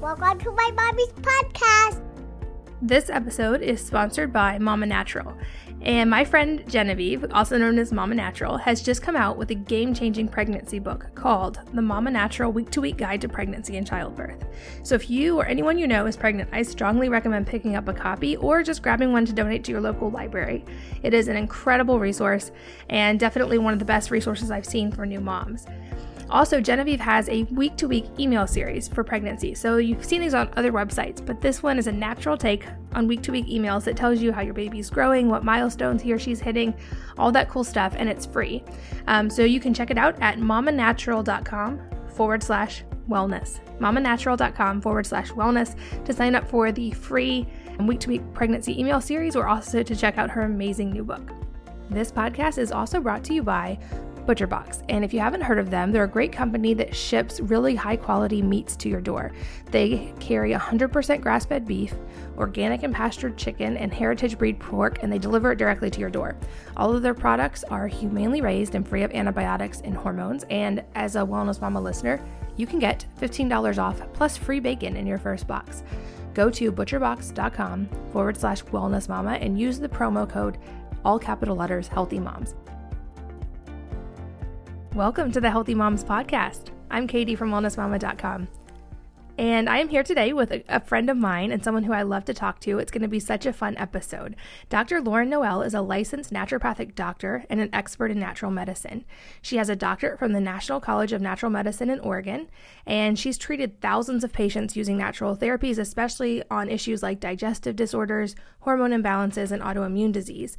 Welcome to my mommy's podcast. This episode is sponsored by Mama Natural. And my friend Genevieve, also known as Mama Natural, has just come out with a game changing pregnancy book called The Mama Natural Week to Week Guide to Pregnancy and Childbirth. So if you or anyone you know is pregnant, I strongly recommend picking up a copy or just grabbing one to donate to your local library. It is an incredible resource and definitely one of the best resources I've seen for new moms. Also, Genevieve has a week to week email series for pregnancy. So you've seen these on other websites, but this one is a natural take on week to week emails that tells you how your baby's growing, what milestones he or she's hitting, all that cool stuff, and it's free. Um, so you can check it out at mamanatural.com forward slash wellness. mamanatural.com forward slash wellness to sign up for the free week to week pregnancy email series or also to check out her amazing new book. This podcast is also brought to you by ButcherBox. And if you haven't heard of them, they're a great company that ships really high quality meats to your door. They carry 100% grass fed beef, organic and pastured chicken, and heritage breed pork, and they deliver it directly to your door. All of their products are humanely raised and free of antibiotics and hormones. And as a Wellness Mama listener, you can get $15 off plus free bacon in your first box. Go to butcherbox.com forward slash wellness mama and use the promo code all capital letters healthy moms. Welcome to the Healthy Moms Podcast. I'm Katie from wellnessmama.com. And I am here today with a, a, friend of mine and someone who I love to talk to. It's going to be such a fun episode. Dr. Lauren Noel is a licensed naturopathic doctor and an expert in natural medicine. She has a doctorate from the National College of Natural Medicine in Oregon, and she's treated thousands of patients using natural therapies, especially on issues like digestive disorders, hormone imbalances, and autoimmune disease.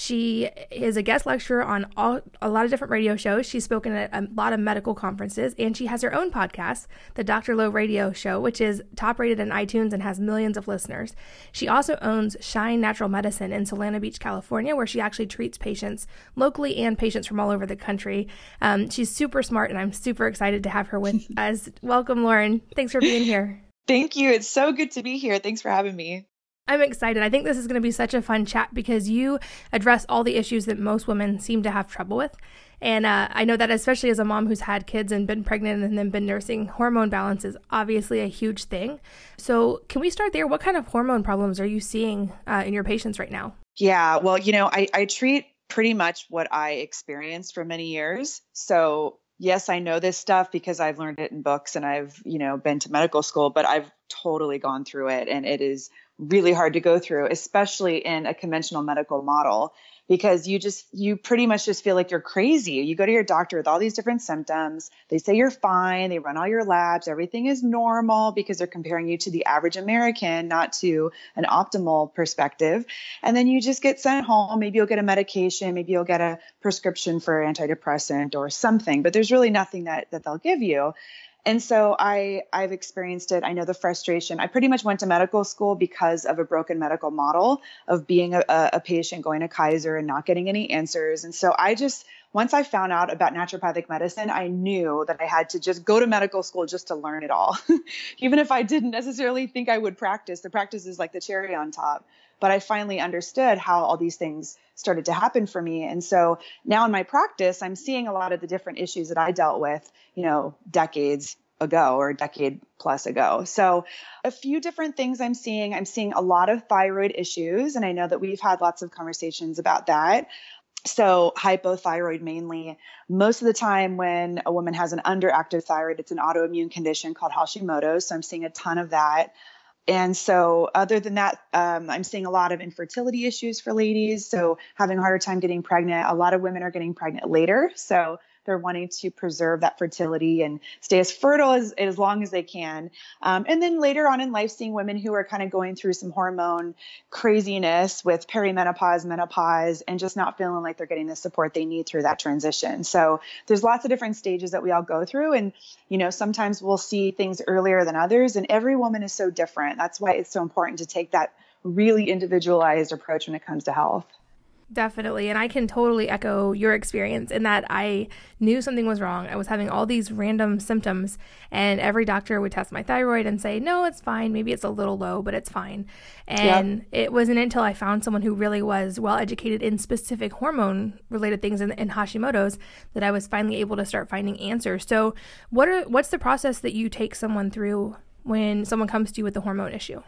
She is a guest lecturer on all, a lot of different radio shows. She's spoken at a lot of medical conferences, and she has her own podcast, the Dr. Lo Radio Show, which is top rated in iTunes and has millions of listeners. She also owns Shine Natural Medicine in Solana Beach, California, where she actually treats patients locally and patients from all over the country. Um, she's super smart, and I'm super excited to have her with us. Welcome, Lauren. Thanks for being here. Thank you. It's so good to be here. Thanks for having me. I'm excited. I think this is going to be such a fun chat because you address all the issues that most women seem to have trouble with. And uh, I know that, especially as a mom who's had kids and been pregnant and then been nursing, hormone balance is obviously a huge thing. So, can we start there? What kind of hormone problems are you seeing uh, in your patients right now? Yeah, well, you know, I, I treat pretty much what I experienced for many years. So, yes, I know this stuff because I've learned it in books and I've, you know, been to medical school, but I've totally gone through it and it is really hard to go through, especially in a conventional medical model because you just you pretty much just feel like you're crazy. You go to your doctor with all these different symptoms. They say you're fine. They run all your labs. Everything is normal because they're comparing you to the average American, not to an optimal perspective. And then you just get sent home. Maybe you'll get a medication. Maybe you'll get a prescription for antidepressant or something. But there's really nothing that that they'll give you. And so I I've experienced it. I know the frustration. I pretty much went to medical school because of a broken medical model of being a, a patient going to Kaiser and not getting any answers. And so I just once I found out about naturopathic medicine, I knew that I had to just go to medical school just to learn it all. Even if I didn't necessarily think I would practice, the practice is like the cherry on top. But I finally understood how all these things started to happen for me. And so now in my practice, I'm seeing a lot of the different issues that I dealt with, you know, decades ago or a decade plus ago. So, a few different things I'm seeing. I'm seeing a lot of thyroid issues, and I know that we've had lots of conversations about that. So, hypothyroid mainly. Most of the time, when a woman has an underactive thyroid, it's an autoimmune condition called Hashimoto's. So, I'm seeing a ton of that. And so, other than that, um, I'm seeing a lot of infertility issues for ladies. So, having a harder time getting pregnant. A lot of women are getting pregnant later. So, they're wanting to preserve that fertility and stay as fertile as, as long as they can. Um, and then later on in life, seeing women who are kind of going through some hormone craziness with perimenopause, menopause, and just not feeling like they're getting the support they need through that transition. So there's lots of different stages that we all go through. And, you know, sometimes we'll see things earlier than others. And every woman is so different. That's why it's so important to take that really individualized approach when it comes to health. Definitely. And I can totally echo your experience in that I knew something was wrong. I was having all these random symptoms, and every doctor would test my thyroid and say, no, it's fine. Maybe it's a little low, but it's fine. And yep. it wasn't until I found someone who really was well educated in specific hormone related things in, in Hashimoto's that I was finally able to start finding answers. So, what are what's the process that you take someone through when someone comes to you with a hormone issue?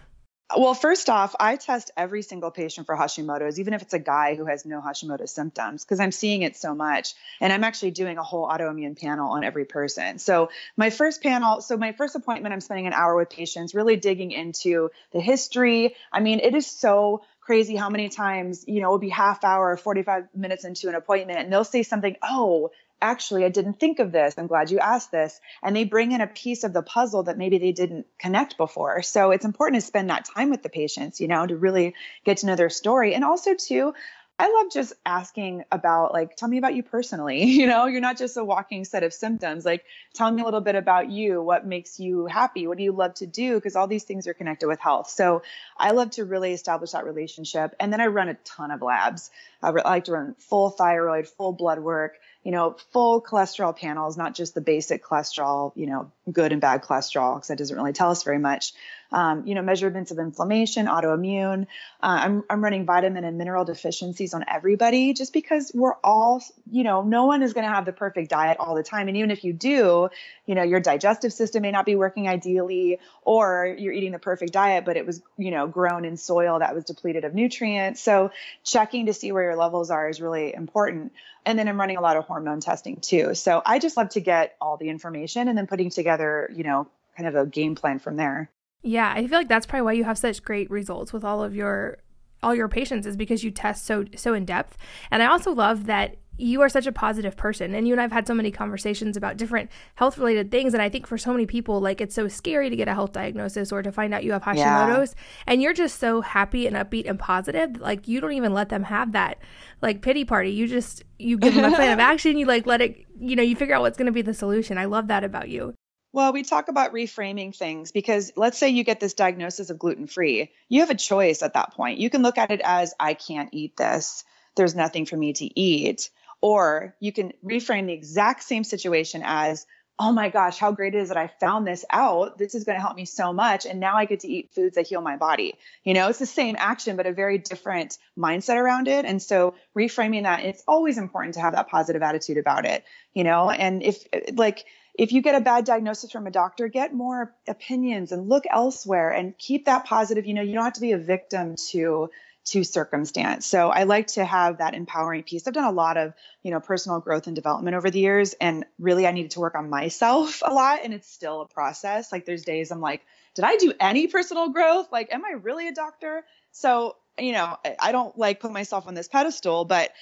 Well, first off, I test every single patient for Hashimoto's, even if it's a guy who has no Hashimoto symptoms, because I'm seeing it so much. And I'm actually doing a whole autoimmune panel on every person. So, my first panel, so my first appointment, I'm spending an hour with patients, really digging into the history. I mean, it is so crazy how many times, you know, it'll be half hour, 45 minutes into an appointment, and they'll say something, oh, actually, I didn't think of this. I'm glad you asked this. And they bring in a piece of the puzzle that maybe they didn't connect before. So it's important to spend that time with the patients, you know, to really get to know their story. And also, too, I love just asking about, like, tell me about you personally. You know, you're not just a walking set of symptoms. Like, tell me a little bit about you. What makes you happy? What do you love to do? Because all these things are connected with health. So I love to really establish that relationship. And then I run a ton of labs. I like to run full thyroid, full blood work you know, full cholesterol panels, not just the basic cholesterol, you know, good and bad cholesterol, because that doesn't really tell us very much um, you know, measurements of inflammation, autoimmune. Uh, I'm, I'm running vitamin and mineral deficiencies on everybody just because we're all, you know, no one is going to have the perfect diet all the time. And even if you do, you know, your digestive system may not be working ideally, or you're eating the perfect diet, but it was, you know, grown in soil that was depleted of nutrients. So checking to see where your levels are is really important. And then I'm running a lot of hormone testing too. So I just love to get all the information and then putting together, you know, kind of a game plan from there. Yeah, I feel like that's probably why you have such great results with all of your all your patients is because you test so so in depth. And I also love that you are such a positive person and you and I've had so many conversations about different health related things. And I think for so many people like it's so scary to get a health diagnosis or to find out you have Hashimoto's yeah. and you're just so happy and upbeat and positive. Like you don't even let them have that like pity party. You just you give them a plan of action. You like let it you know you figure out what's going to be the solution. I love that about you well, we talk about reframing things because let's say you get this diagnosis of gluten free. You have a choice at that point. You can look at it as, I can't eat this. There's nothing for me to eat. Or you can reframe the exact same situation as, oh my gosh, how great it is that I found this out. This is going to help me so much. And now I get to eat foods that heal my body. You know, it's the same action, but a very different mindset around it. And so reframing that, it's always important to have that positive attitude about it, you know, and if like, if you get a bad diagnosis from a doctor, get more opinions and look elsewhere and keep that positive. You know, you don't have to be a victim to to circumstance. So I like to have that empowering piece. I've done a lot of, you know, personal growth and development over the years and really I needed to work on myself a lot and it's still a process. Like there's days I'm like, did I do any personal growth? Like am I really a doctor? So, you know, I don't like put myself on this pedestal, but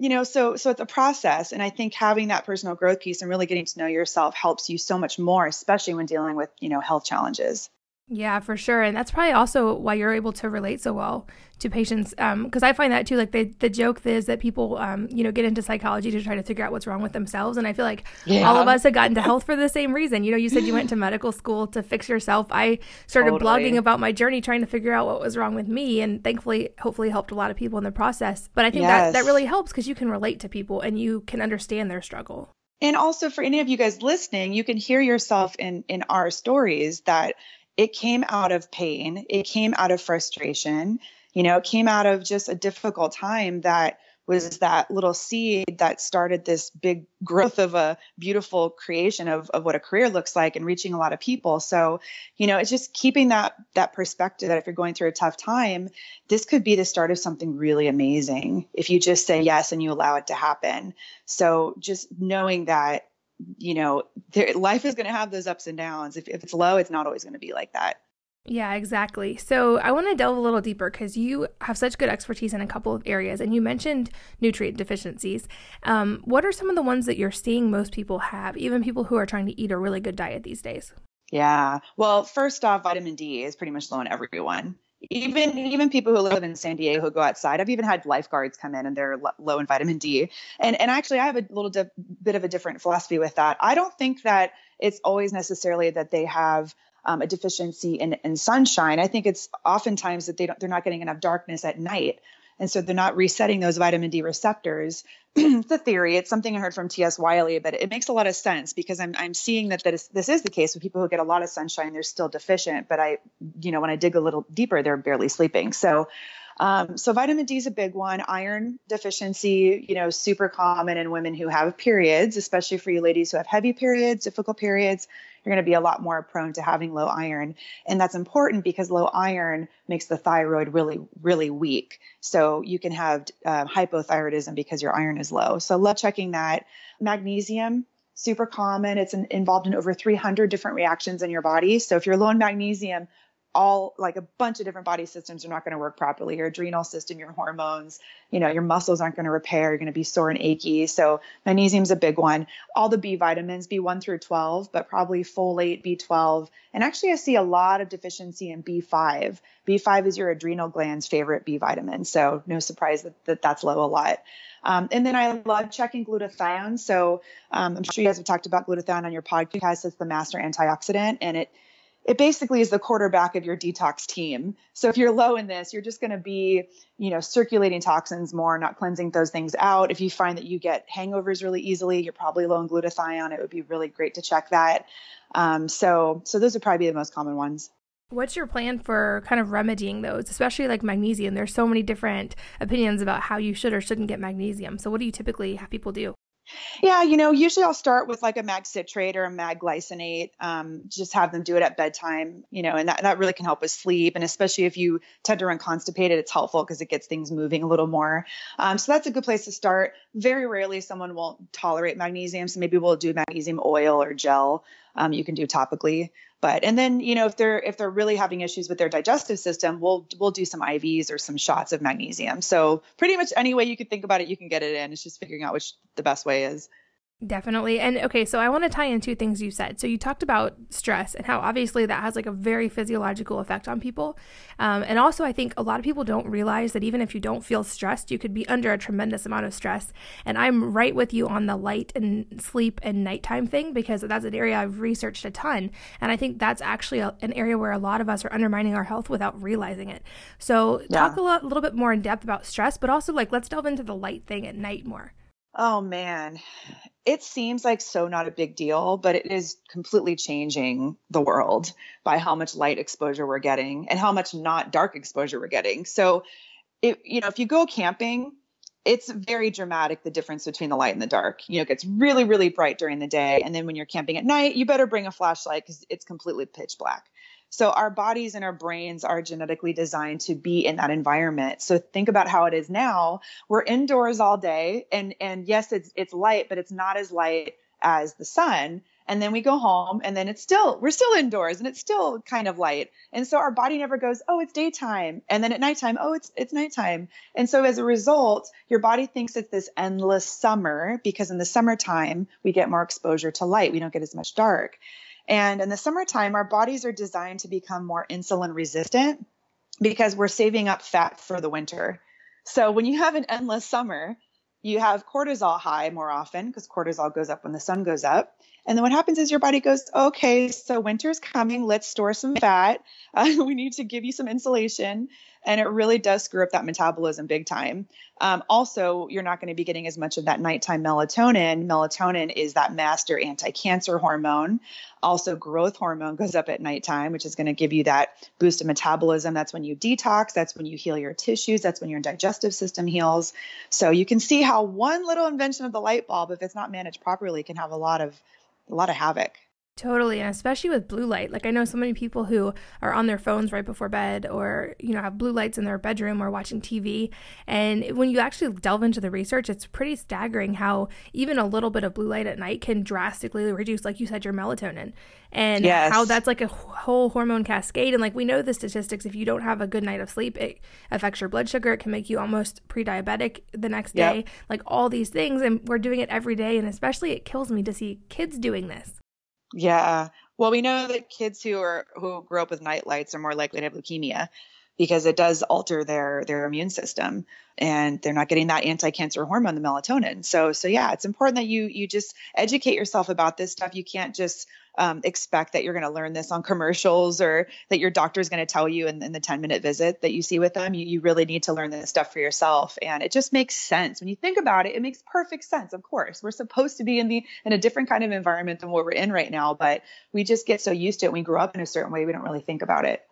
you know so so it's a process and i think having that personal growth piece and really getting to know yourself helps you so much more especially when dealing with you know health challenges yeah, for sure. And that's probably also why you're able to relate so well to patients. Because um, I find that too. Like the, the joke is that people, um, you know, get into psychology to try to figure out what's wrong with themselves. And I feel like yeah. all of us have gotten to health for the same reason. You know, you said you went to medical school to fix yourself. I started totally. blogging about my journey trying to figure out what was wrong with me. And thankfully, hopefully, helped a lot of people in the process. But I think yes. that, that really helps because you can relate to people and you can understand their struggle. And also for any of you guys listening, you can hear yourself in in our stories that it came out of pain, it came out of frustration, you know, it came out of just a difficult time that was that little seed that started this big growth of a beautiful creation of, of what a career looks like and reaching a lot of people. So you know it's just keeping that that perspective that if you're going through a tough time this could be the start of something really amazing if you just say yes and you allow it to happen. So just knowing that you know, there, life is going to have those ups and downs. If, if it's low, it's not always going to be like that. Yeah, exactly. So I want to delve a little deeper because you have such good expertise in a couple of areas, and you mentioned nutrient deficiencies. Um, what are some of the ones that you're seeing most people have, even people who are trying to eat a really good diet these days? Yeah. Well, first off, vitamin D is pretty much low in everyone even even people who live in San Diego go outside. I've even had lifeguards come in and they're low in vitamin D. And and actually, I have a little di- bit of a different philosophy with that. I don't think that it's always necessarily that they have um, a deficiency in, in sunshine. I think it's oftentimes that they don't they're not getting enough darkness at night. And so they're not resetting those vitamin D receptors. it's a theory. It's something I heard from T.S. Wiley, but it makes a lot of sense because I'm, I'm seeing that this, this is the case with people who get a lot of sunshine. They're still deficient, but I, you know, when I dig a little deeper, they're barely sleeping. So, um, so vitamin D is a big one. Iron deficiency, you know, super common in women who have periods, especially for you ladies who have heavy periods, difficult periods. You're going to be a lot more prone to having low iron. And that's important because low iron makes the thyroid really, really weak. So you can have uh, hypothyroidism because your iron is low. So love checking that. Magnesium, super common. It's in, involved in over 300 different reactions in your body. So if you're low in magnesium, all like a bunch of different body systems are not going to work properly. Your adrenal system your hormones you know your muscles aren't going to repair. You're going to be sore and achy. So magnesium's a big one. All the b vitamins b1 through 12 but probably folate b12 and actually i see a lot of deficiency in b5 b5 is your adrenal gland's favorite b vitamin so no surprise that, that that's low a lot. Um, and then I love checking glutathione. So um, I'm sure you guys have talked about glutathione on your podcast. It's the master antioxidant, and it it basically is the quarterback of your detox team. So if you're low in this, you're just going to be, you know, circulating toxins more, not cleansing those things out. If you find that you get hangovers really easily, you're probably low in glutathione. It would be really great to check that. Um, so, so those would probably be the most common ones. What's your plan for kind of remedying those, especially like magnesium? There's so many different opinions about how you should or shouldn't get magnesium. So, what do you typically have people do? Yeah, you know, usually I'll start with like a mag citrate or a mag glycinate. Um, just have them do it at bedtime, you know, and that, that really can help with sleep. And especially if you tend to run constipated, it's helpful because it gets things moving a little more. Um, so that's a good place to start. Very rarely someone won't tolerate magnesium. So maybe we'll do magnesium oil or gel. Um, you can do topically but and then you know if they're if they're really having issues with their digestive system we'll we'll do some ivs or some shots of magnesium. So pretty much any way you could think about it you can get it in. It's just figuring out which the best way is Definitely. And okay, so I want to tie in two things you said. So you talked about stress and how obviously that has like a very physiological effect on people. Um, and also, I think a lot of people don't realize that even if you don't feel stressed, you could be under a tremendous amount of stress. And I'm right with you on the light and sleep and nighttime thing because that's an area I've researched a ton. And I think that's actually a, an area where a lot of us are undermining our health without realizing it. So yeah. talk a, lot, a little bit more in depth about stress, but also like let's delve into the light thing at night more. Oh man, it seems like so not a big deal, but it is completely changing the world by how much light exposure we're getting and how much not dark exposure we're getting. So, it, you know, if you go camping, it's very dramatic the difference between the light and the dark. You know, it gets really, really bright during the day. And then when you're camping at night, you better bring a flashlight because it's completely pitch black. So our bodies and our brains are genetically designed to be in that environment. So think about how it is now. We're indoors all day and and yes, it's it's light, but it's not as light as the sun. And then we go home and then it's still we're still indoors and it's still kind of light. And so our body never goes, "Oh, it's daytime." And then at nighttime, "Oh, it's it's nighttime." And so as a result, your body thinks it's this endless summer because in the summertime, we get more exposure to light. We don't get as much dark. And in the summertime, our bodies are designed to become more insulin resistant because we're saving up fat for the winter. So when you have an endless summer, you have cortisol high more often because cortisol goes up when the sun goes up. And then what happens is your body goes, okay, so winter's coming. Let's store some fat. Uh, we need to give you some insulation. And it really does screw up that metabolism big time. Um, also, you're not going to be getting as much of that nighttime melatonin. Melatonin is that master anti cancer hormone. Also, growth hormone goes up at nighttime, which is going to give you that boost of metabolism. That's when you detox. That's when you heal your tissues. That's when your digestive system heals. So you can see how one little invention of the light bulb, if it's not managed properly, can have a lot of a lot of havoc. Totally, and especially with blue light. Like I know so many people who are on their phones right before bed or, you know, have blue lights in their bedroom or watching TV. And when you actually delve into the research, it's pretty staggering how even a little bit of blue light at night can drastically reduce like you said your melatonin. And yes. how that's like a whole hormone cascade and like we know the statistics if you don't have a good night of sleep, it affects your blood sugar, it can make you almost pre-diabetic the next day. Like all these things and we're doing it every day and especially it kills me to see kids doing this. Yeah. Well, we know that kids who are who grow up with night lights are more likely to have leukemia because it does alter their their immune system and they're not getting that anti-cancer hormone the melatonin so so yeah it's important that you you just educate yourself about this stuff you can't just um, expect that you're going to learn this on commercials or that your doctor is going to tell you in, in, the 10 minute visit that you see with them. You, you really need to learn this stuff for yourself. And it just makes sense. When you think about it it makes perfect sense. Of course we're supposed to be in the in a different kind of environment than what we're in right now but we just get so used to it. We grew up in a certain way. We don't really think about it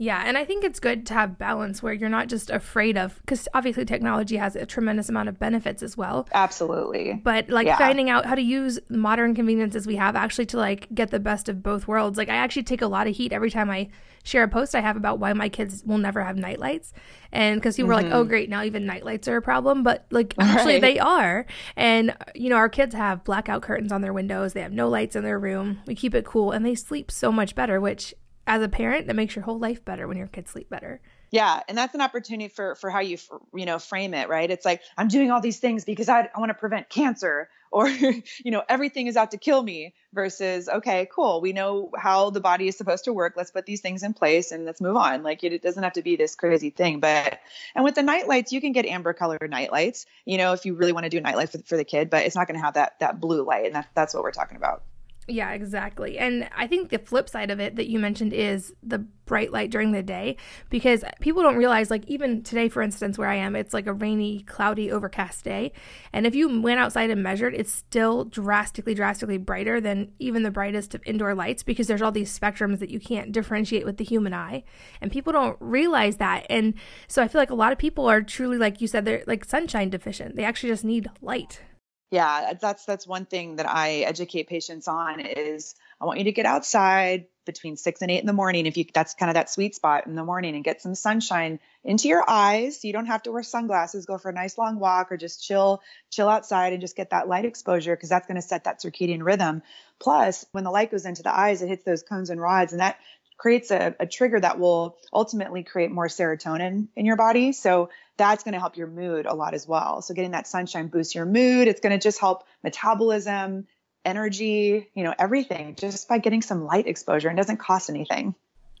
Yeah, and I think it's good to have balance where you're not just afraid of because obviously technology has a tremendous amount of benefits as well. Absolutely. But like yeah. finding out how to use modern conveniences we have actually to like get the best of both worlds. Like I actually take a lot of heat every time I share a post I have about why my kids will never have nightlights. And because people mm-hmm. were like, oh, great, now even nightlights are a problem. But like, actually, right. they are. And, you know, our kids have blackout curtains on their windows, they have no lights in their room. We keep it cool, and they sleep so much better, which as a parent, that makes your whole life better when your kids sleep better. Yeah, and that's an opportunity for for how you you know frame it, right? It's like I'm doing all these things because I, I want to prevent cancer, or you know everything is out to kill me. Versus, okay, cool, we know how the body is supposed to work. Let's put these things in place and let's move on. Like it, it doesn't have to be this crazy thing. But and with the night lights, you can get amber colored night lights. You know, if you really want to do night light for, for the kid, but it's not going to have that that blue light, and that, that's what we're talking about. Yeah, exactly. And I think the flip side of it that you mentioned is the bright light during the day because people don't realize, like, even today, for instance, where I am, it's like a rainy, cloudy, overcast day. And if you went outside and measured, it's still drastically, drastically brighter than even the brightest of indoor lights because there's all these spectrums that you can't differentiate with the human eye. And people don't realize that. And so I feel like a lot of people are truly, like you said, they're like sunshine deficient. They actually just need light yeah that's that's one thing that i educate patients on is i want you to get outside between six and eight in the morning if you that's kind of that sweet spot in the morning and get some sunshine into your eyes you don't have to wear sunglasses go for a nice long walk or just chill chill outside and just get that light exposure because that's going to set that circadian rhythm plus when the light goes into the eyes it hits those cones and rods and that creates a, a trigger that will ultimately create more serotonin in your body. So that's going to help your mood a lot as well. So getting that sunshine boosts your mood. It's going to just help metabolism, energy, you know, everything just by getting some light exposure and doesn't cost anything.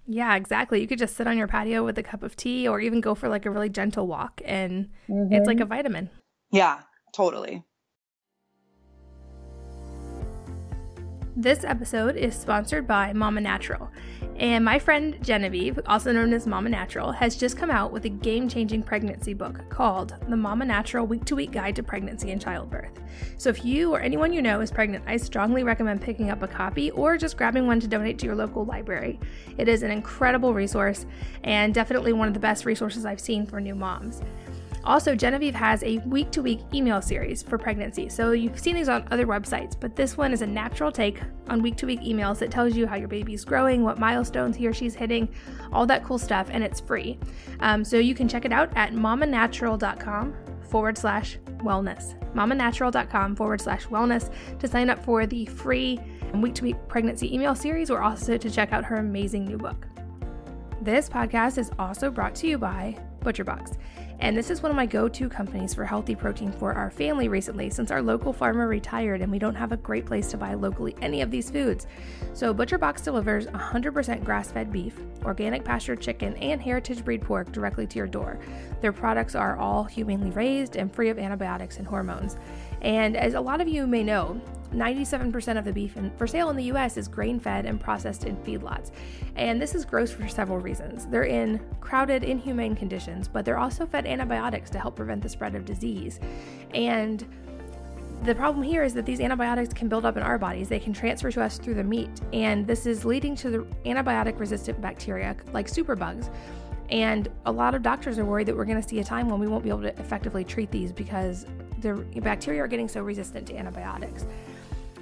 Yeah, exactly. You could just sit on your patio with a cup of tea or even go for like a really gentle walk and mm-hmm. it's like a vitamin. Yeah, totally. This episode is sponsored by Mama Natural. And my friend Genevieve, also known as Mama Natural, has just come out with a game changing pregnancy book called The Mama Natural Week to Week Guide to Pregnancy and Childbirth. So if you or anyone you know is pregnant, I strongly recommend picking up a copy or just grabbing one to donate to your local library. It is an incredible resource and definitely one of the best resources I've seen for new moms. Also, Genevieve has a week to week email series for pregnancy. So you've seen these on other websites, but this one is a natural take on week to week emails that tells you how your baby's growing, what milestones he or she's hitting, all that cool stuff, and it's free. Um, so you can check it out at mamanatural.com forward slash wellness. mamanatural.com forward slash wellness to sign up for the free week to week pregnancy email series or also to check out her amazing new book. This podcast is also brought to you by ButcherBox. And this is one of my go to companies for healthy protein for our family recently since our local farmer retired and we don't have a great place to buy locally any of these foods. So, ButcherBox delivers 100% grass fed beef, organic pasture chicken, and heritage breed pork directly to your door. Their products are all humanely raised and free of antibiotics and hormones. And as a lot of you may know, 97% of the beef in, for sale in the US is grain fed and processed in feedlots. And this is gross for several reasons. They're in crowded, inhumane conditions, but they're also fed antibiotics to help prevent the spread of disease. And the problem here is that these antibiotics can build up in our bodies. They can transfer to us through the meat, and this is leading to the antibiotic resistant bacteria like superbugs. And a lot of doctors are worried that we're going to see a time when we won't be able to effectively treat these because the bacteria are getting so resistant to antibiotics.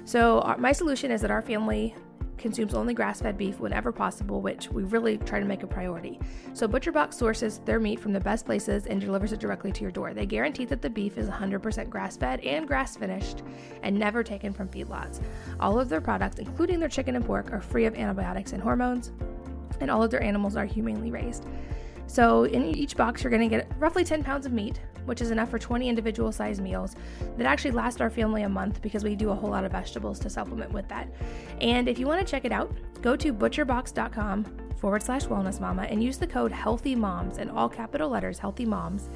So, our, my solution is that our family consumes only grass fed beef whenever possible, which we really try to make a priority. So, ButcherBox sources their meat from the best places and delivers it directly to your door. They guarantee that the beef is 100% grass fed and grass finished and never taken from feedlots. All of their products, including their chicken and pork, are free of antibiotics and hormones, and all of their animals are humanely raised. So, in each box, you're going to get roughly 10 pounds of meat, which is enough for 20 individual sized meals that actually last our family a month because we do a whole lot of vegetables to supplement with that. And if you want to check it out, go to butcherbox.com forward slash wellness mama and use the code healthy moms in all capital letters healthy moms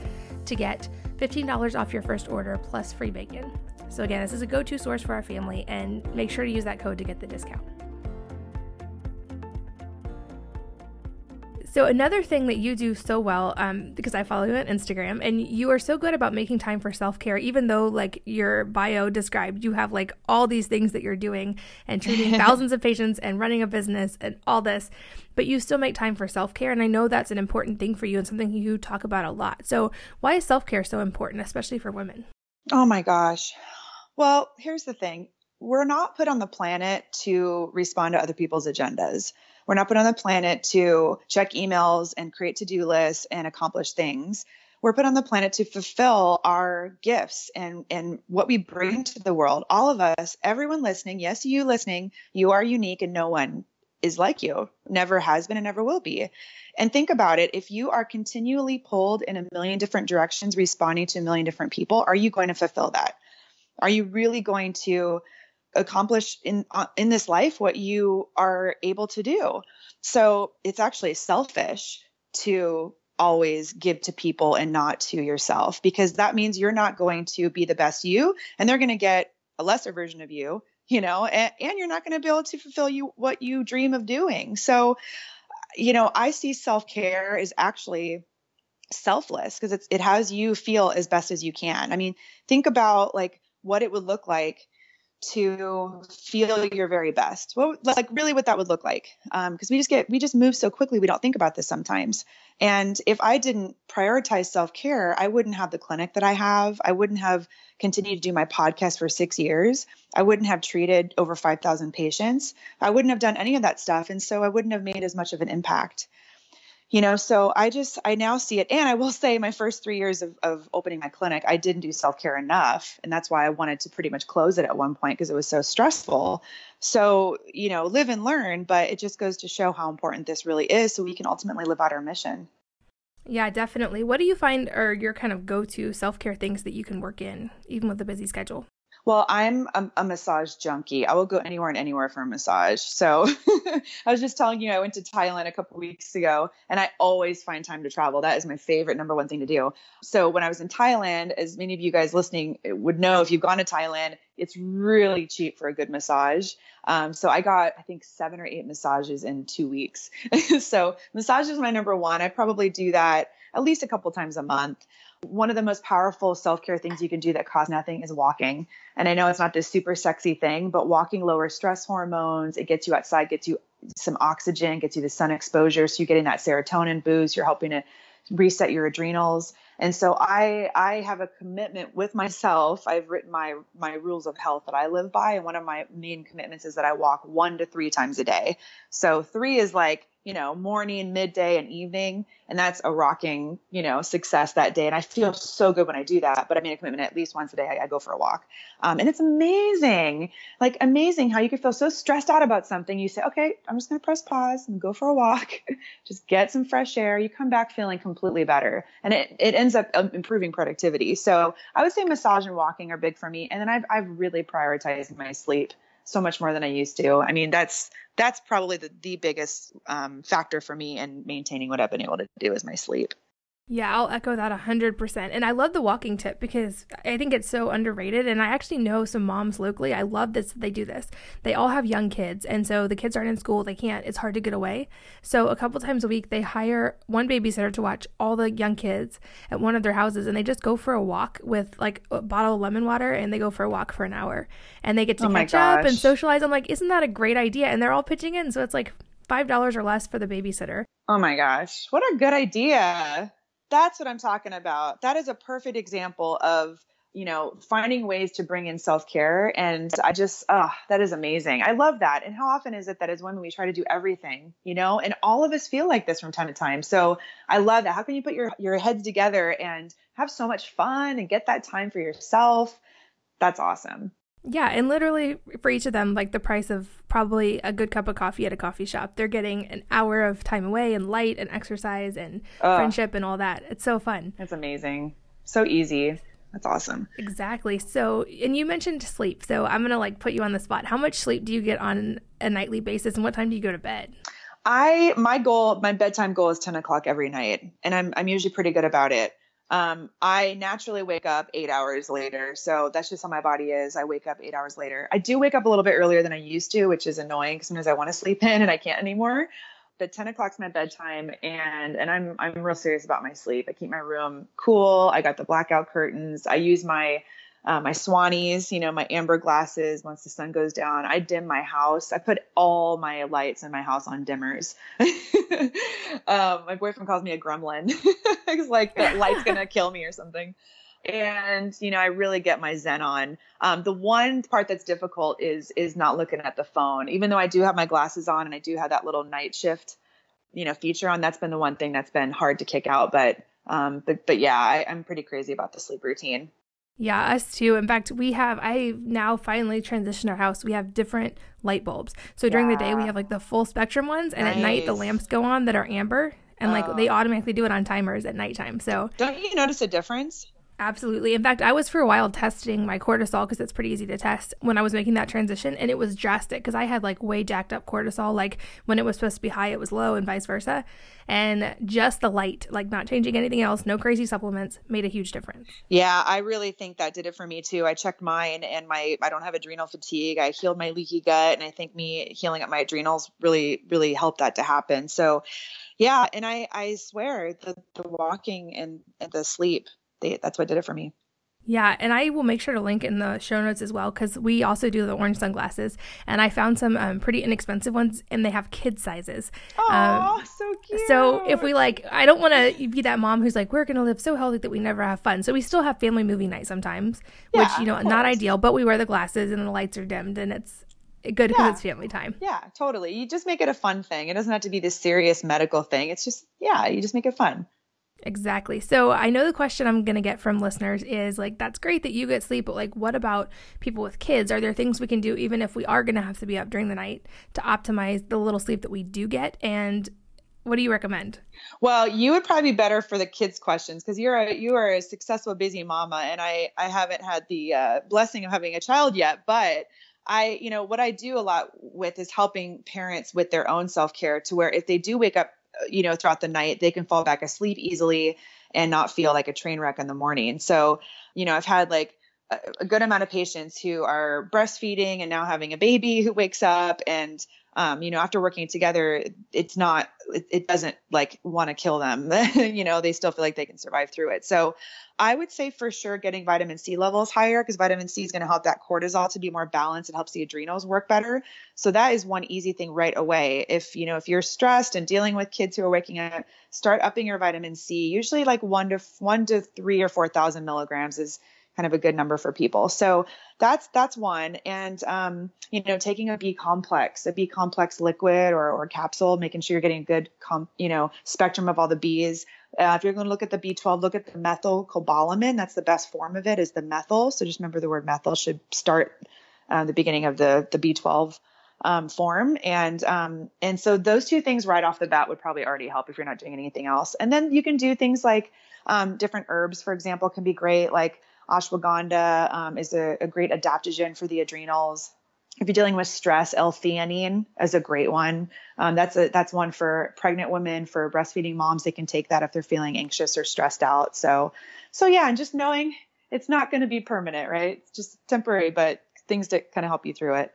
to get $15 off your first order plus free bacon. So, again, this is a go to source for our family, and make sure to use that code to get the discount. So another thing that you do so well, um, because I follow you on Instagram, and you are so good about making time for self care, even though like your bio described, you have like all these things that you're doing and treating thousands of patients and running a business and all this, but you still make time for self care, and I know that's an important thing for you and something you talk about a lot. So why is self care so important, especially for women? Oh my gosh. Well, here's the thing. We're not put on the planet to respond to other people's agendas. We're not put on the planet to check emails and create to do lists and accomplish things. We're put on the planet to fulfill our gifts and, and what we bring to the world. All of us, everyone listening, yes, you listening, you are unique and no one is like you, never has been and never will be. And think about it if you are continually pulled in a million different directions, responding to a million different people, are you going to fulfill that? Are you really going to accomplish in uh, in this life what you are able to do. So it's actually selfish to always give to people and not to yourself because that means you're not going to be the best you and they're going to get a lesser version of you, you know, and, and you're not going to be able to fulfill you what you dream of doing. So, you know, I see self-care is actually selfless because it has you feel as best as you can. I mean, think about like what it would look like to feel your very best. What like really what that would look like. Because um, we just get we just move so quickly we don't think about this sometimes. And if i didn't prioritize self-care i wouldn't have the clinic that i have. I wouldn't have continued to do my podcast for six years. I wouldn't have treated over 5000 patients. I wouldn't have done any of that stuff and so i wouldn't have made as much of an impact you know so i just i now see it. And i will say my first three years of, of opening my clinic i didn't do self-care enough. And that's why i wanted to pretty much close it at one point because it was so stressful. So you know live and learn but it just goes to show how important this really is so we can ultimately live out our mission. Yeah definitely. What do you find are your kind of go-to self-care things that you can work in even with a busy schedule well, I'm a, a, massage junkie. I will go anywhere and anywhere for a massage. So I was just telling you, I went to Thailand a couple weeks ago and I always find time to travel. That is my favorite number one thing to do. So when I was in Thailand, as many of you guys listening would know, if you've gone to Thailand, it's really cheap for a good massage. Um, so I got, I think, seven or eight massages in two weeks. so massage is my number one. I probably do that at least a couple times a month. One of the most powerful self care things you can do that costs nothing is walking. And I know it's not this super sexy thing, but walking lowers stress hormones. It gets you outside, gets you some oxygen, gets you the sun exposure. So you're getting that serotonin boost. You're helping to reset your adrenals. And so I I have a commitment with myself. I've written my my rules of health that I live by, and one of my main commitments is that I walk one to three times a day. So three is like you know, morning, midday, and evening. And that's a rocking, you know, success that day. And I feel so good when I do that. But I made a commitment at least once a day. I, I go for a walk. Um, and it's amazing, like amazing how you can feel so stressed out about something. You say, okay, I'm just going to press pause and go for a walk, just get some fresh air. You come back feeling completely better. And it, it ends up um, improving productivity. So I would say massage and walking are big for me. And then I've, I've really prioritized my sleep so much more than I used to. I mean, that's that's probably the, the biggest um, factor for me in maintaining what I've been able to do is my sleep. Yeah, I'll echo that 100%. And I love the walking tip because I think it's so underrated. And I actually know some moms locally. I love this. They do this. They all have young kids. And so the kids aren't in school. They can't, it's hard to get away. So a couple times a week, they hire one babysitter to watch all the young kids at one of their houses. And they just go for a walk with like a bottle of lemon water and they go for a walk for an hour. And they get to oh catch up and socialize. I'm like, isn't that a great idea? And they're all pitching in. So it's like $5 or less for the babysitter. Oh my gosh. What a good idea that's what I'm talking about. That is a perfect example of you know finding ways to bring in self-care. And i just ah oh, that is amazing. I love that. And how often is it that as women we try to do everything you know? And all of us feel like this from time to time. So i love that. How can you put your your heads together and have so much fun and get that time for yourself? That's awesome yeah, and literally for each of them, like the price of probably a good cup of coffee at a coffee shop, they're getting an hour of time away and light and exercise and friendship and all that. It's so fun. It's amazing. So easy. That's awesome. Exactly. So, and you mentioned sleep. So, I'm going to like put you on the spot. How much sleep do you get on a nightly basis and what time do you go to bed? I, my goal, my bedtime goal is 10 o'clock every night. And I'm, I'm usually pretty good about it. Um, I naturally wake up eight hours later. So that's just how my body is. I wake up eight hours later. I do wake up a little bit earlier than I used to, which is annoying because sometimes I want to sleep in and I can't anymore. but 10 o'clock's my bedtime and and I'm I'm real serious about my sleep. I keep my room cool. I got the blackout curtains. I use my uh, my Swannies, you know, my amber glasses. Once the sun goes down, I dim my house. I put all my lights in my house on dimmers. um, my boyfriend calls me a gremlin. He's like, the light's gonna kill me or something. And you know, I really get my zen on. Um, the one part that's difficult is is not looking at the phone. Even though I do have my glasses on and I do have that little night shift, you know, feature on. That's been the one thing that's been hard to kick out. But um, but but yeah, I, I'm pretty crazy about the sleep routine. Yeah, us too. In fact, we have, I now finally transitioned our house. We have different light bulbs. So during yeah. the day, we have like the full spectrum ones, and nice. at night, the lamps go on that are amber. And like they oh. automatically do it on timers at nighttime. So don't you notice a difference? Absolutely. In fact, I was for a while testing my cortisol because it's pretty easy to test when I was making that transition, and it was drastic because I had like way jacked up cortisol. Like when it was supposed to be high, it was low, and vice versa. And just the light, like not changing anything else, no crazy supplements, made a huge difference. Yeah, I really think that did it for me too. I checked mine, and my I don't have adrenal fatigue. I healed my leaky gut, and I think me healing up my adrenals really really helped that to happen. So, yeah, and I I swear the the walking and, and the sleep they, that's what did it for me. Yeah, and I will make sure to link in the show notes as well because we also do the orange sunglasses, and I found some um, pretty inexpensive ones, and they have kid sizes. Oh, um, so cute! So if we like, I don't want to be that mom who's like, we're gonna live so healthy that we never have fun. So we still have family movie night sometimes, yeah, which you know not ideal, but we wear the glasses and the lights are dimmed, and it's good because yeah. it's family time. Yeah, totally. You just make it a fun thing. It doesn't have to be this serious medical thing. It's just yeah, you just make it fun. Exactly. So I know the question I'm going to get from listeners is like, that's great that you get sleep, but like, what about people with kids? Are there things we can do, even if we are going to have to be up during the night, to optimize the little sleep that we do get? And what do you recommend? Well, you would probably be better for the kids' questions because you're a you are a successful, busy mama, and I I haven't had the uh, blessing of having a child yet, but. I, you know, what I do a lot with is helping parents with their own self care to where if they do wake up you know, throughout the night, they can fall back asleep easily and not feel like a train wreck in the morning. So, you know, I've had like a, good amount of patients who are breastfeeding and now having a baby who wakes up and um, you know, after working together, it's not, it, it doesn't like want to kill them. you know, they still feel like they can survive through it. So I would say for sure getting vitamin C levels higher because vitamin C is going to help that cortisol to be more balanced. It helps the adrenals work better. So that is one easy thing right away. If, you know, if you're stressed and dealing with kids who are waking up, start upping your vitamin C. Usually like one to one to three or 4,000 milligrams is kind of a good number for people. So that's that's one. And um, you know, taking a B complex, a B complex liquid or, or capsule, making sure you're getting a good com- you know spectrum of all the Bs. Uh, if you're going to look at the B12, look at the methylcobalamin. That's the best form of it is the methyl. So just remember the word methyl should start uh, the beginning of the the B12 um, form. And um, and so those two things right off the bat would probably already help if you're not doing anything else. And then you can do things like um, different herbs, for example, can be great. Like Ashwagandha um, is a, a, great adaptogen for the adrenals. If you're dealing with stress, L-theanine is a great one. Um, that's a that's one for pregnant women, for breastfeeding moms. They can take that if they're feeling anxious or stressed out. So, so yeah, and just knowing it's not going to be permanent, right? It's just temporary, but things to kind of help you through it.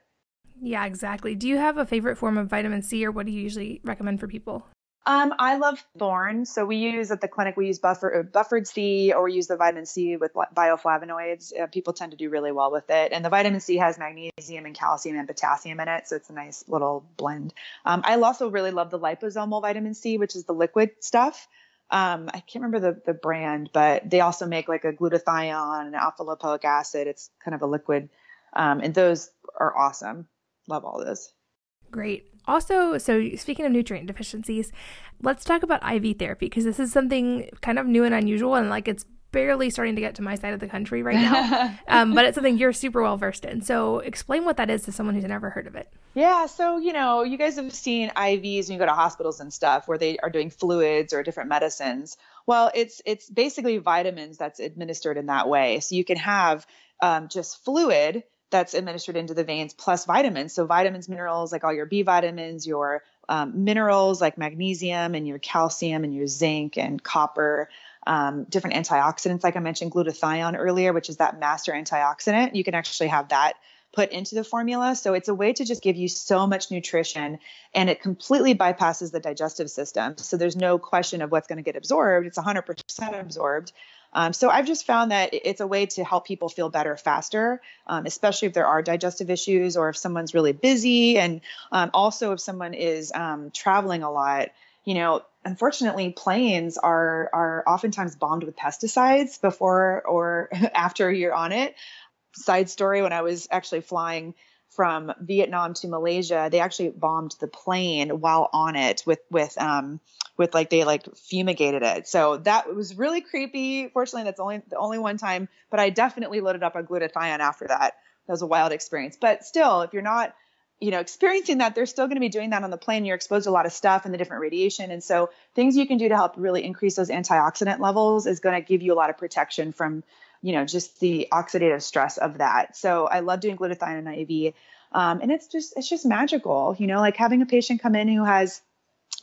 Yeah, exactly. Do you have a favorite form of vitamin C, or what do you usually recommend for people? Um, I love Thorne. So we use at the clinic, we use buffer, uh, buffered C or we use the vitamin C with bioflavonoids. Uh, people tend to do really well with it. And the vitamin C has magnesium and calcium and potassium in it. So it's a nice little blend. Um, I also really love the liposomal vitamin C, which is the liquid stuff. Um, I can't remember the, the brand, but they also make like a glutathione and alpha lipoic acid. It's kind of a liquid. Um, and those are awesome. Love all those. Great. Also, so speaking of nutrient deficiencies, let's talk about IV therapy because this is something kind of new and unusual, and like it's barely starting to get to my side of the country right now. um, but it's something you're super well versed in. So explain what that is to someone who's never heard of it. Yeah. So, you know, you guys have seen IVs when you go to hospitals and stuff where they are doing fluids or different medicines. Well, it's it's basically vitamins that's administered in that way. So you can have um, just fluid that's administered into the veins plus vitamins. So vitamins, minerals, like all your B vitamins, your um, minerals like magnesium and your calcium and your zinc and copper, um, different antioxidants, like I mentioned, glutathione earlier, which is that master antioxidant. You can actually have that put into the formula. So it's a way to just give you so much nutrition and it completely bypasses the digestive system. So there's no question of what's going to get absorbed. It's 100% absorbed. Um, so I've just found that it's a way to help people feel better faster, um, especially if there are digestive issues or if someone's really busy. And um, also if someone is um, traveling a lot, you know, unfortunately planes are are oftentimes bombed with pesticides before or after you're on it side story when I was actually flying from Vietnam to Malaysia, they actually bombed the plane while on it with with um with like they like fumigated it. So that was really creepy. Fortunately, that's only the only one time, but I definitely loaded up on glutathione after that. That was a wild experience. But still, if you're not you know experiencing that they're still going to be doing that on the plane you're exposed to a lot of stuff and the different radiation and so things you can do to help really increase those antioxidant levels is going to give you a lot of protection from you know, just the oxidative stress of that. So I love doing glutathione IV. Um, and it's just, it's just magical, you know, like having a patient come in who has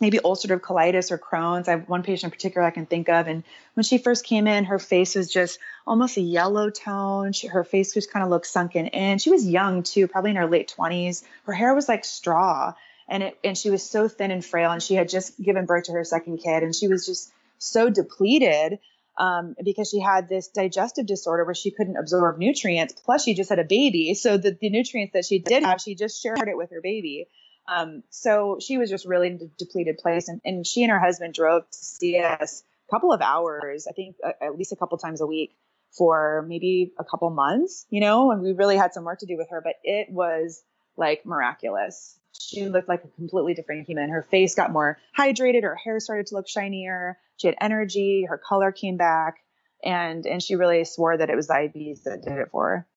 maybe ulcerative colitis or Crohn's. I have one patient in particular I can think of. And when she first came in, her face was just almost a yellow tone. She, her face just kind of looked sunken in. She was young too, probably in her late 20s. Her hair was like straw. And it, and she was so thin and frail. And she had just given birth to her second kid. And she was just so depleted um, because she had this digestive disorder where she couldn't absorb nutrients. Plus, she just had a baby, so the, the nutrients that she did have, she just shared it with her baby. Um, so she was just really in a depleted place, and, and she and her husband drove to see us a couple of hours, I think at least a couple times a week for maybe a couple months, you know, and we really had some work to do with her, but it was like miraculous. She looked like a completely different human. Her face got more hydrated, her hair started to look shinier she had energy, her color came back, and and she really swore that it was the IVs that did it for her.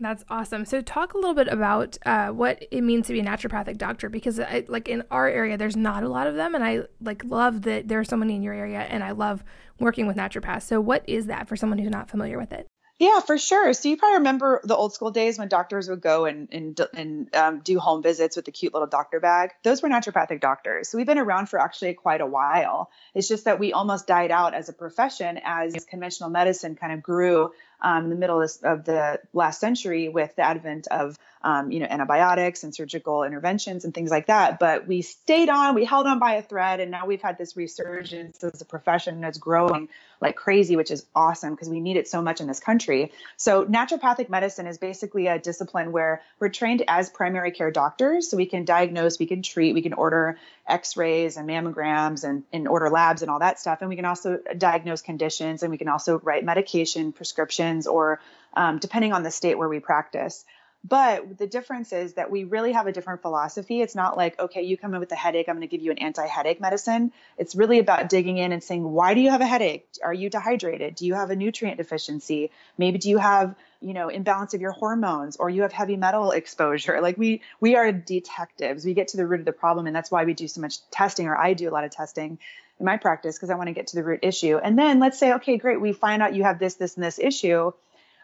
That's awesome. So, talk a little bit about uh, what it means to be a naturopathic doctor, because I, like in our area, there's not a lot of them, and I like love that there are so many in your area, and I love working with naturopaths. So, what is that for someone who's not familiar with it? Yeah, for sure. So you probably remember the old school days when doctors would go and and, and um, do home visits with the cute little doctor bag. Those were naturopathic doctors. So we've been around for actually quite a while. It's just that we almost died out as a profession as conventional medicine kind of grew um, in the middle of the last century with the advent of um, you know antibiotics and surgical interventions and things like that. But we stayed on, we held on by a thread, and now we've had this resurgence as a profession that's growing like crazy, which is awesome because we need it so much in this country. So naturopathic medicine is basically a discipline where we're trained as primary care doctors, so we can diagnose, we can treat, we can order X-rays and mammograms and, and order labs and all that stuff, and we can also diagnose conditions, and we can also write medication prescriptions or um, depending on the state where we practice. But the difference is that we really have a different philosophy. It's not like, okay, you come in with a headache, I'm going to give you an anti headache medicine. It's really about digging in and saying, why do you have a headache? Are you dehydrated? Do you have a nutrient deficiency? Maybe do you have, you know, imbalance of your hormones or you have heavy metal exposure? Like we, we are detectives. We get to the root of the problem. And that's why we do so much testing, or I do a lot of testing in my practice because I want to get to the root issue. And then let's say, okay, great. We find out you have this, this, and this issue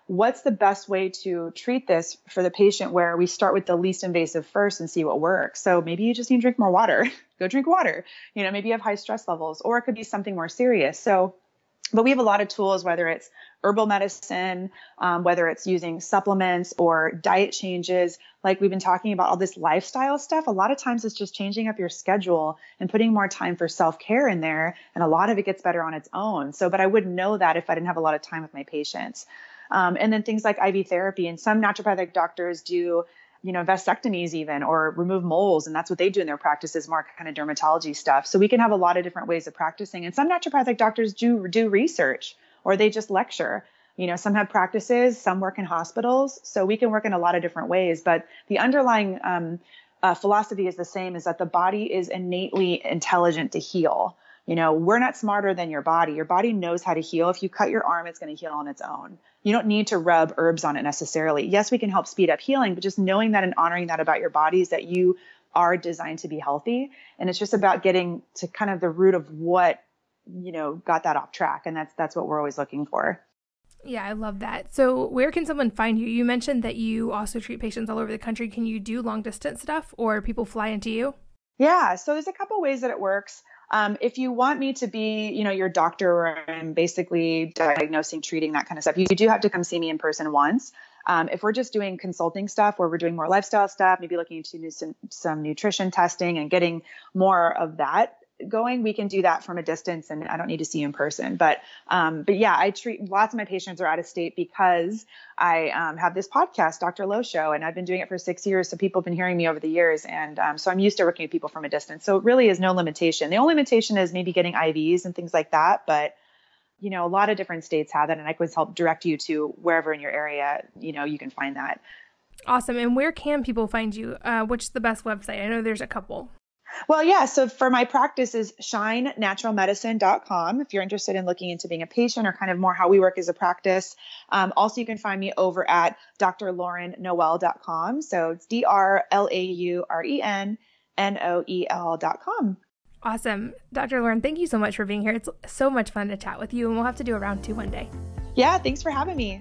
what's the best way to treat this for the patient where we start with the least invasive first and see what works? So maybe you just need to drink more water. Go drink water. You know maybe you have high stress levels or it could be something more serious. So but we have a lot of tools whether it's herbal medicine um, whether it's using supplements or diet changes like we've been talking about all this lifestyle stuff. A lot of times it's just changing up your schedule and putting more time for self-care in there and a lot of it gets better on its own. So but i wouldn't know that if i didn't have a lot of time with my patients um, and then things like IV therapy. And some naturopathic doctors do, you know, vasectomies even or remove moles. And that's what they do in their practices, more kind of dermatology stuff. So we can have a lot of different ways of practicing. And some naturopathic doctors do do research or they just lecture. You know, some have practices, some work in hospitals. So we can work in a lot of different ways. But the underlying um, uh, philosophy is the same is that the body is innately intelligent to heal. You know, we're not smarter than your body. Your body knows how to heal. If you cut your arm, it's going to heal on its own. You don't need to rub herbs on it necessarily. Yes, we can help speed up healing, but just knowing that and honoring that about your body is that you are designed to be healthy. And it's just about getting to kind of the root of what, you know, got that off track. And that's that's what we're always looking for. Yeah, I love that. So, where can someone find you? You mentioned that you also treat patients all over the country. Can you do long distance stuff or people fly into you? Yeah, so there's a couple ways that it works. Um, if you want me to be, you know, your doctor and basically diagnosing, treating that kind of stuff, you do have to come see me in person once. um, if we're just doing consulting stuff where we're doing more lifestyle stuff, maybe looking into some, some nutrition testing and getting more of that going, we can do that from a distance and I don't need to see you in person. But, um, but yeah, I treat lots of my patients are out of state because I um, have this podcast, Dr. Lo Show, and I've been doing it for six years. So people have been hearing me over the years. And um, so I'm used to working with people from a distance. So it really is no limitation. The only limitation is maybe getting IVs and things like that. But, you know, a lot of different states have that. And I could help direct you to wherever in your area, you know, you can find that. Awesome. And where can people find you? Uh, which is the best website? I know there's a couple. Well, yeah. So for my practice is shinenaturalmedicine.com if you're interested in looking into being a patient or kind of more how we work as a practice. Um, also, you can find me over at drlaurennoel.com. So it's D R L A U R E N N O E L.com. Awesome. Dr. Lauren, thank you so much for being here. It's so much fun to chat with you, and we'll have to do a round two one day. Yeah, thanks for having me.